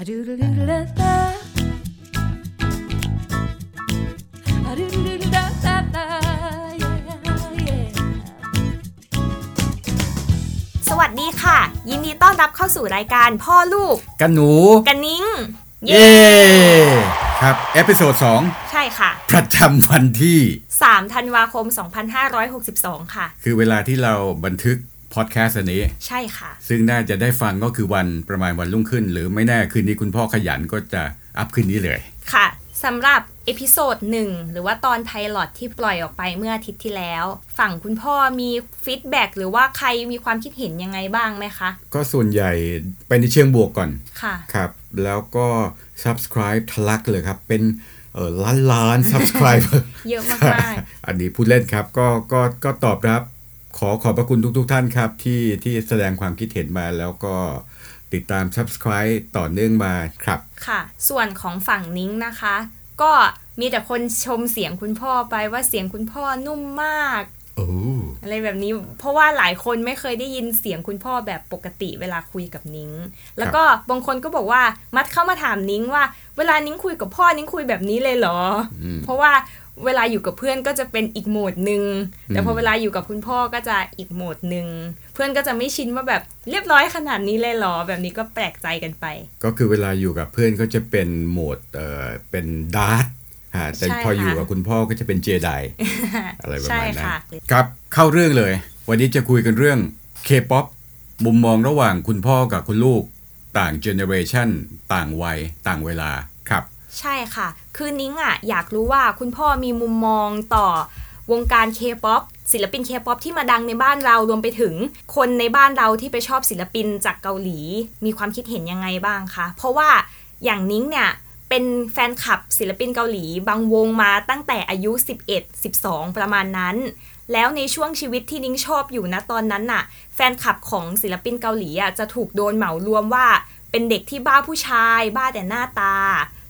สวัสดีค่ะ ยินดีต้อนรับเข้าสู่รายการพ่อลูกกันหนู กันนิ้งเย้ครับ episode ใช่ค่ะ2ประจำวันที่ 3 ธันวาคม 2562 ค่ะ คือเวลาที่เราบันทึก พอดแคสต์อันนี้ใช่ค่ะ ซึ่งน่าจะได้ฟังก็คือวันประมาณวันรุ่งขึ้น หรือไม่แน่คืนนี้คุณพ่อขยันก็จะอัพคืนนี้เลย ค่ะสำหรับ episode หนึ่งหรือว่าตอน pilot ที่ปล่อยออกไปเมื่ออาทิตย์ที่แล้ว ฝั่งคุณพ่อมี feedback หรือว่าใครมีความคิดเห็นยังไงบ้างไหมคะ ก็ส่วนใหญ่ไปในเชิงบวกก่อนค่ะครับ แล้วก็ subscribe ทะลักเลยครับ เป็นเออล้านล้าน subscribe เยอะมาก อันนี้พูดเล่นครับก็ก็ก็ตอบรับ ขอขอบพระคุณทุก ๆ ท่านครับที่ที่แสดงความคิดเห็นมาแล้วก็ติดตาม subscribe ต่อเนื่องมาครับๆค่ะ ส่วนของฝั่งนิ้งนะคะ ก็มีแต่คนชมเสียงคุณพ่อไปว่าเสียงคุณพ่อนุ่มมากโอ้อะไรแบบนี้เพราะว่าหลายคนไม่เคยได้ยินเสียงคุณพ่อแบบปกติเวลาคุยกับนิ้ง แล้วก็บางคนก็บอกว่ามัดเข้ามาถามนิ้งว่า เวลานิ้งคุยกับพ่อนิ้งคุยแบบนี้เลยเหรออเพราะว่า เวลาอยู่กับเพื่อนก็จะเป็นอีกโหมดหนึ่งแต่พอเวลาอยู่กับคุณพ่อก็จะอีกโหมดหนึ่งเพื่อนก็จะไม่ชินว่าแบบเรียบร้อยขนาดนี้เลยเหรอ แบบนี้ก็แปลกใจกันไป ก็คือเวลาอยู่กับเพื่อนก็จะเป็นโหมดเอ่อเป็นดาร์ธฮะแต่ใช่พออยู่ค่ะกับคุณพ่อก็จะเป็นเจไดอะไรประใช่มาณนั้นค่ะครับเข้าเรื่องเลย วันนี้จะคุยกันเรื่อง K-POP มุมมองระหว่างคุณพ่อกับคุณลูก ต่าง generation ต่างวัยต่างเวลาครับ ใช่ค่ะ คือนิ้งอะอยากรู้ว่าคุณพ่อมีมุมมองต่อวงการเคป๊อปศิลปินเคป๊อปที่มาดังในบ้านเรารวมไปถึง คนในบ้านเราที่ไปชอบศิลปินจากเกาหลี มีความคิดเห็นยังไงบ้างคะ เพราะว่าอย่างนิ้งเนี่ยเป็นแฟนคลับศิลปินเกาหลี บางวงมาตั้งแต่อายุ 11 12 ประมาณนั้น แล้วในช่วงชีวิตที่นิ้งชอบอยู่นะตอนนั้นน่ะ แฟนคลับของศิลปินเกาหลีอะจะถูกโดนเหมารวมว่า เป็นเด็กที่บ้าผู้ชาย บ้าแต่หน้าตา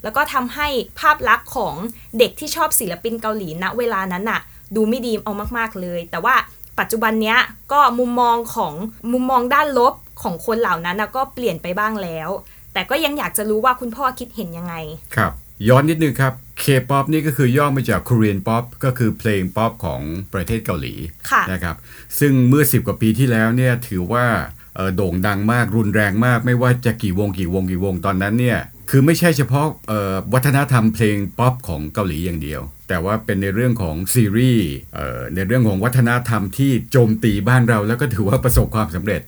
แล้วก็ทำให้ภาพลักษณ์ของเด็กที่ชอบศิลปินเกาหลีณเวลานั้นน่ะดูไม่ดีเอามากๆเลย แต่ว่าปัจจุบันเนี้ยก็มุมมองของมุมมองด้านลบของคนเหล่านั้นน่ะก็เปลี่ยนไปบ้างแล้ว แต่ก็ยังอยากจะรู้ว่าคุณพ่อคิดเห็นยังไง ครับ ย้อนนิดนึงครับ K-POP นี่ก็คือย่อมาจาก Korean Pop ก็คือเพลงป๊อปของประเทศเกาหลีค่ะนะครับ ซึ่งเมื่อ 10 กว่าปีที่แล้วเนี่ยถือว่าเอ่อโด่งดังมากรุนแรงมากไม่ว่าจะกี่วงกี่วงกี่วงตอนนั้นเนี่ย คือไม่ใช่เฉพาะเอ่อวัฒนธรรมเพลงป๊อปของเกาหลีอย่างเดียว แต่ว่าเป็นในเรื่องของซีรีส์เอ่อในเรื่องของวัฒนธรรมที่โจมตีบ้านเราแล้วก็ถือว่าประสบความสำเร็จ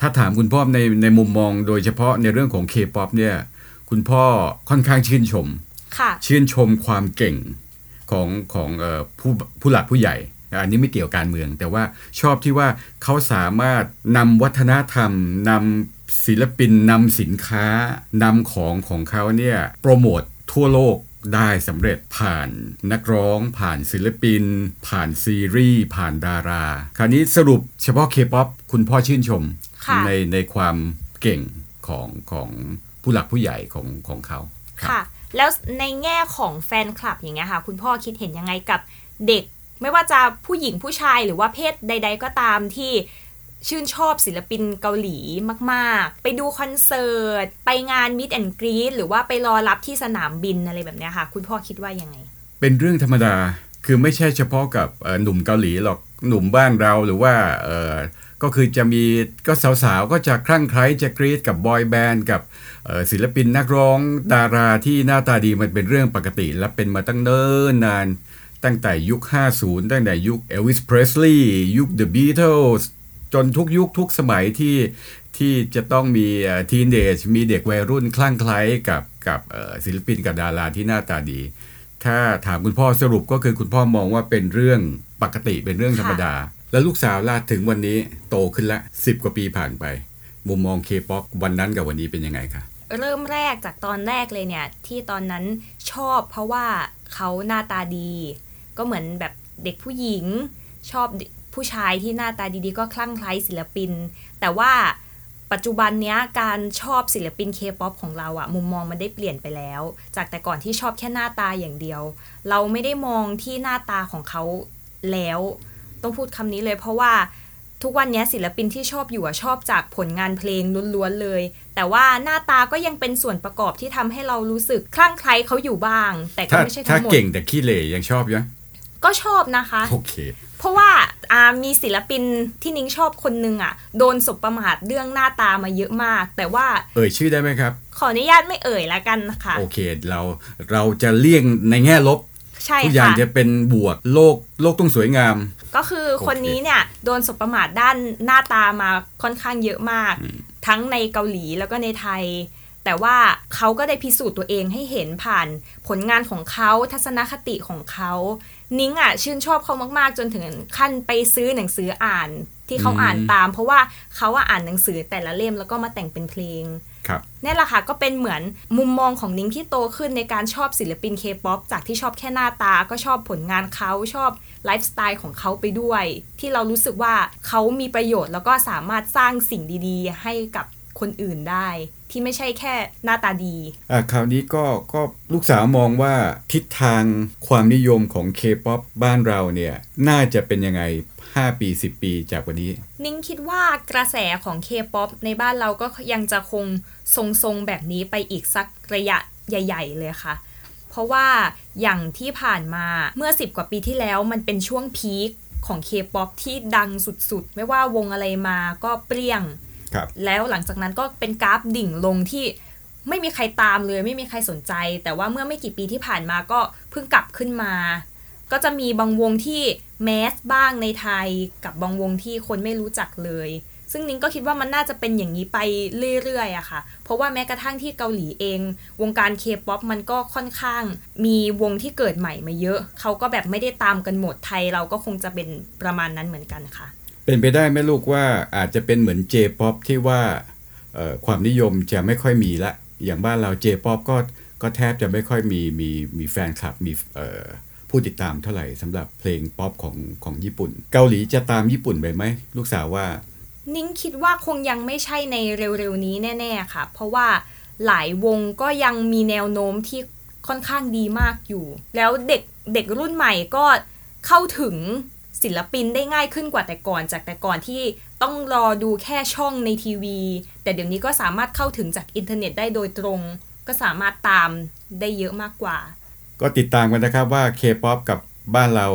ถ้าถามคุณพ่อในในมุมมองโดยเฉพาะในเรื่องของ K-POP เนี่ยคุณพ่อค่อนข้างชื่นชมค่ะชื่นชมความเก่งของของเออผู้ผู้หลักผู้ใหญ่ อันนี้ไม่เกี่ยวการเมือง แต่ว่าชอบที่ว่าเขาสามารถนำวัฒนธรรมนำ ศิลปินนำสินค้านำของของเขาเนี่ยโปรโมททั่วโลกได้สำเร็จผ่านนักร้องผ่านศิลปิน ผ่านซีรีส์ ผ่านดารา คราวนี้สรุปเฉพาะ K-POP คุณพ่อชื่นชมค่ะในในความเก่งของของผู้หลักผู้ใหญ่ของของเขาครับค่ะ แล้วในแง่ของแฟนคลับอย่างเงี้ยค่ะ คุณพ่อคิดเห็นยังไงกับเด็ก ไม่ว่าจะผู้หญิงผู้ชายหรือว่าเพศใด ๆ ก็ตามที่ ชื่นชอบศิลปินเกาหลีมาก ๆ ไปดูคอนเสิร์ต ไปงานมิดแอนกรีดหรือว่าไปรอรับที่สนามบินอะไรแบบนี้ค่ะ คุณพ่อคิดว่ายังไง เป็นเรื่องธรรมดาคือไม่ใช่เฉพาะกับหนุ่มเกาหลีหรอกหนุ่มบ้านเราหรือว่าก็คือจะมีก็สาวๆ ก็จะคลั่งไคล้จะกรีดกับบอยแบนด์กับศิลปินนักร้องดาราที่หน้าตาดีมันเป็นเรื่องปกติ และเป็นมาตั้งเนิ่นนาน ตั้งแต่ยุค 50 ตั้งแต่ยุคเอลวิสเพรสลีย์ยุค The Beatles จนทุกยุคทุกสมัยที่ที่จะต้องมีทีนเดจมีเด็กวัยรุ่นคลั่งไคล้กับกับเอ่อศิลปินกับดาราที่หน้าตาดี ถ้าถามคุณพ่อสรุปก็คือคุณพ่อมองว่าเป็นเรื่องปกติเป็นเรื่องธรรมดา แล้วลูกสาวล่ะถึงวันนี้โตขึ้นละสิบกว่าปีผ่านไป มุมมองเคป๊อปวันนั้นกับวันนี้เป็นยังไงคะเริ่มแรกจากตอนแรกเลยเนี่ย ที่ตอนนั้นชอบเพราะว่าเขาหน้าตาดี ก็เหมือนแบบเด็กผู้หญิงชอบ ผู้ชายที่หน้าตาดีๆ ก็คลั่งไคล้ศิลปิน แต่ว่าปัจจุบันเนี้ยการชอบศิลปินเคป๊อปของเราอะมุมมองมันได้เปลี่ยนไปแล้ว จากแต่ก่อนที่ชอบแค่หน้าตาอย่างเดียว เราไม่ได้มองที่หน้าตาของเขาแล้ว ต้องพูดคำนี้เลยเพราะว่าทุกวันนี้ศิลปินที่ชอบอยู่อะชอบจากผลงานเพลงล้วนๆเลย แต่ว่าหน้าตาก็ยังเป็นส่วนประกอบที่ทำให้เรารู้สึกคลั่งไคล้เขาอยู่บ้าง แต่ก็ถ้าไม่ใช่ถ้าทั้งหมดเก่งแต่ขี้เหร่ยังชอบอยู่ไหมก็ชอบนะคะ โอเค เพราะว่าอา มีศิลปินที่นิ้งชอบคนนึงอะ โดนสบประมาทเรื่องหน้าตามาเยอะมาก แต่ว่า เอ่ยชื่อได้ไหมครับ ขออนุญาตไม่เอ่ยละกันนะคะโอเคเราเราจะเลี่ยงในแง่ลบใช่ทุกอย่างค่ะจะเป็นบวกโลกโลกต้องสวยงาม ก็คือโอเคคนนี้เนี่ยโดนสบประมาทด้านหน้าตามาค่อนข้างเยอะมาก ทั้งในเกาหลีแล้วก็ในไทย แต่ว่าเขาก็ได้พิสูจน์ตัวเองให้เห็นผ่านผลงานของเขาทัศนคติของเขา นิ้งอะชื่นชอบเขามากๆ จนถึงขั้นไปซื้อหนังสืออ่านที่เขาอืมอ่านตาม เพราะว่าเขาอ่านหนังสือแต่ละเล่มแล้วก็มาแต่งเป็นเพลงครับนี่แหละค่ะก็เป็นเหมือนมุมมองของนิ้งที่โตขึ้นในการชอบศิลปินเคป๊อปจากที่ชอบแค่หน้าตาก็ชอบผลงานเขาชอบไลฟ์สไตล์ของเขาไปด้วย ที่เรารู้สึกว่าเขามีประโยชน์แล้วก็สามารถสร้างสิ่งดีๆ ให้กับคนอื่นได้ ที่ไม่ใช่แค่หน้าตาดี อะคราวนี้ก็ก็ลูกสาวมองว่าทิศทางความนิยมของ K-POP บ้านเราเนี่ย น่าจะเป็นยังไง 5 ปี 10 ปีจากวันนี้ นิ้งคิดว่ากระแสของ K-POP ในบ้านเราก็ยังจะคงทรงๆแบบนี้ไปอีกสักระยะใหญ่ ๆ เลยค่ะ เพราะว่าอย่างที่ผ่านมาเมื่อ 10 กว่าปีที่แล้วมันเป็นช่วงพีคของ K-POP ที่ดังสุดๆ ไม่ว่าวงอะไรมาก็เปรี้ยงครับ แล้วหลังจากนั้นก็เป็นกราฟดิ่งลงที่ไม่มีใครตามเลย ไม่มีใครสนใจ แต่ว่าเมื่อไม่กี่ปีที่ผ่านมาก็เพิ่งกลับขึ้นมา ก็จะมีบางวงที่แมสบ้างในไทยกับบางวงที่คนไม่รู้จักเลย ซึ่งนิ้งก็คิดว่ามันน่าจะเป็นอย่างนี้ไปเรื่อยๆอะค่ะ เพราะว่าแม้กระทั่งที่เกาหลีเอง วงการเคป๊อปมันก็ค่อนข้าง มีวงที่เกิดใหม่มาเยอะ เขาก็แบบไม่ได้ตามกันหมดไทยเราก็คงจะเป็นประมาณนั้นเหมือนกันค่ะ เป็นไปได้ไหมลูกว่าอาจจะเป็นเหมือน J-POP ที่ว่าความนิยมจะไม่ค่อยมีละ อย่างบ้านเรา J-POP ก็ก็แทบจะไม่ค่อยมีมีมีแฟนคลับมีผู้ติดตามเท่าไหร่สำหรับเพลงป๊อปของของญี่ปุ่น เกาหลีจะตามญี่ปุ่นไปไหมลูกสาวว่า นิ้งคิดว่าคงยังไม่ใช่ในเร็วๆนี้แน่ ๆค่ะ เพราะว่าหลายวงก็ยังมีแนวโน้มที่ค่อนข้างดีมากอยู่ แล้วเด็กเด็กรุ่นใหม่ก็เข้าถึง ศิลปินได้ง่ายขึ้นกว่าแต่ก่อน จากแต่ก่อนที่ต้องรอดูแค่ช่องในทีวี แต่เดี๋ยวนี้ก็สามารถเข้าถึงจากอินเทอร์เน็ตได้โดยตรง ก็สามารถตามได้เยอะมากกว่า ก็ติดตามกันนะครับว่า K-POP กับบ้านเรา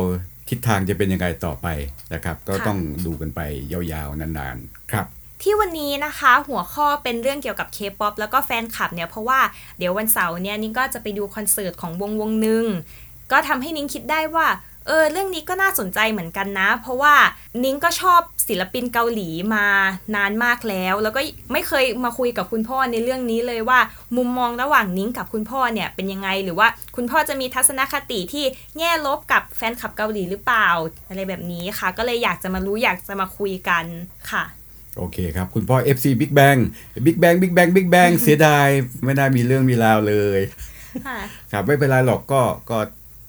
ทิศทางจะเป็นยังไงต่อไปนะครับ ก็ค่ะต้องดูกันไปยาวๆ นานๆ ครับที่วันนี้นะคะหัวข้อเป็นเรื่องเกี่ยวกับ K-POP แล้วก็แฟนคลับเนี่ยเพราะว่าเดี๋ยววันเสาร์เนี่ยนิ้งก็จะไปดูคอนเสิร์ตของวงวงหนึ่งก็ทำให้นิ้งคิดได้ว่า เออเรื่องนี้ก็น่าสนใจเหมือนกันนะ เพราะว่านิ้งก็ชอบศิลปินเกาหลีมานานมากแล้ว แล้วก็ไม่เคยมาคุยกับคุณพ่อในเรื่องนี้เลยว่า มุมมองระหว่างนิ้งกับคุณพ่อเนี่ยเป็นยังไงหรือว่าคุณพ่อจะมีทัศนคติที่แง่ลบกับแฟนคลับเกาหลีหรือเปล่า อะไรแบบนี้ค่ะ ก็เลยอยากจะมารู้อยากจะมาคุยกันค่ะโอเคครับ คุณพ่อ FC Big Bang Big Bang Big Bang Big Bang เสียดายไม่น่ามีเรื่องมีราวเลยค่ะครับไม่เป็นไรหรอกก็ก็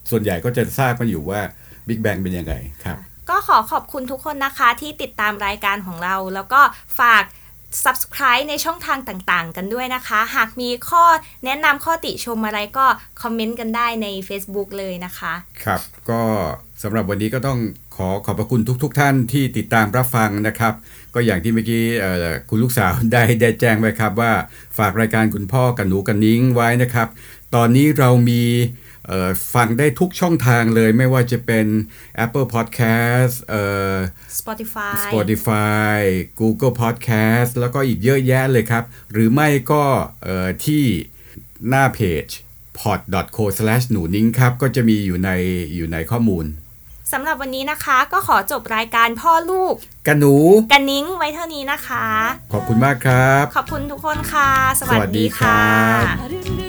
ส่วนใหญ่ก็จะทราบกันอยู่ว่า Big Bang เป็นยังไงครับ ก็ขอขอบคุณทุกคนนะคะที่ติดตามรายการของเรา แล้วก็ฝาก subscribe ในช่องทางต่างๆ กันด้วยนะคะ หากมีข้อแนะนำข้อติชมอะไรก็คอมเมนต์กันได้ใน Facebook เลยนะคะ ครับ ก็สำหรับวันนี้ก็ต้องขอขอบพระคุณทุกๆทท่านที่ติดตามรับฟังนะครับ ก็อย่างที่เมื่อกี้เอ่อคุณลูกสาวได้ได้แจ้งไว้ครับว่าฝากรายการคุณพ่อกับหนูกับนิ้งไว้นะครับ ตอนนี้เรามีเอ่อ ฟังได้ทุกช่องทางเลยไม่ว่าจะเป็น Apple Podcast เอ่อ Spotify Spotify Google Podcast แล้วก็อีกเยอะแยะเลยครับ หรือไม่ก็เอ่อที่หน้าเพจ pod.co/ หนูนิ้งครับ ก็จะมีอยู่ในอยู่ในข้อมูลสำหรับวันนี้นะคะ ก็ขอจบรายการพ่อลูกกันหนูกันนิ้งไว้เท่านี้นะคะ ขอบคุณมากครับ ขอบคุณทุกคนค่ะ สวัสสวัสดีดีครัค่ะบ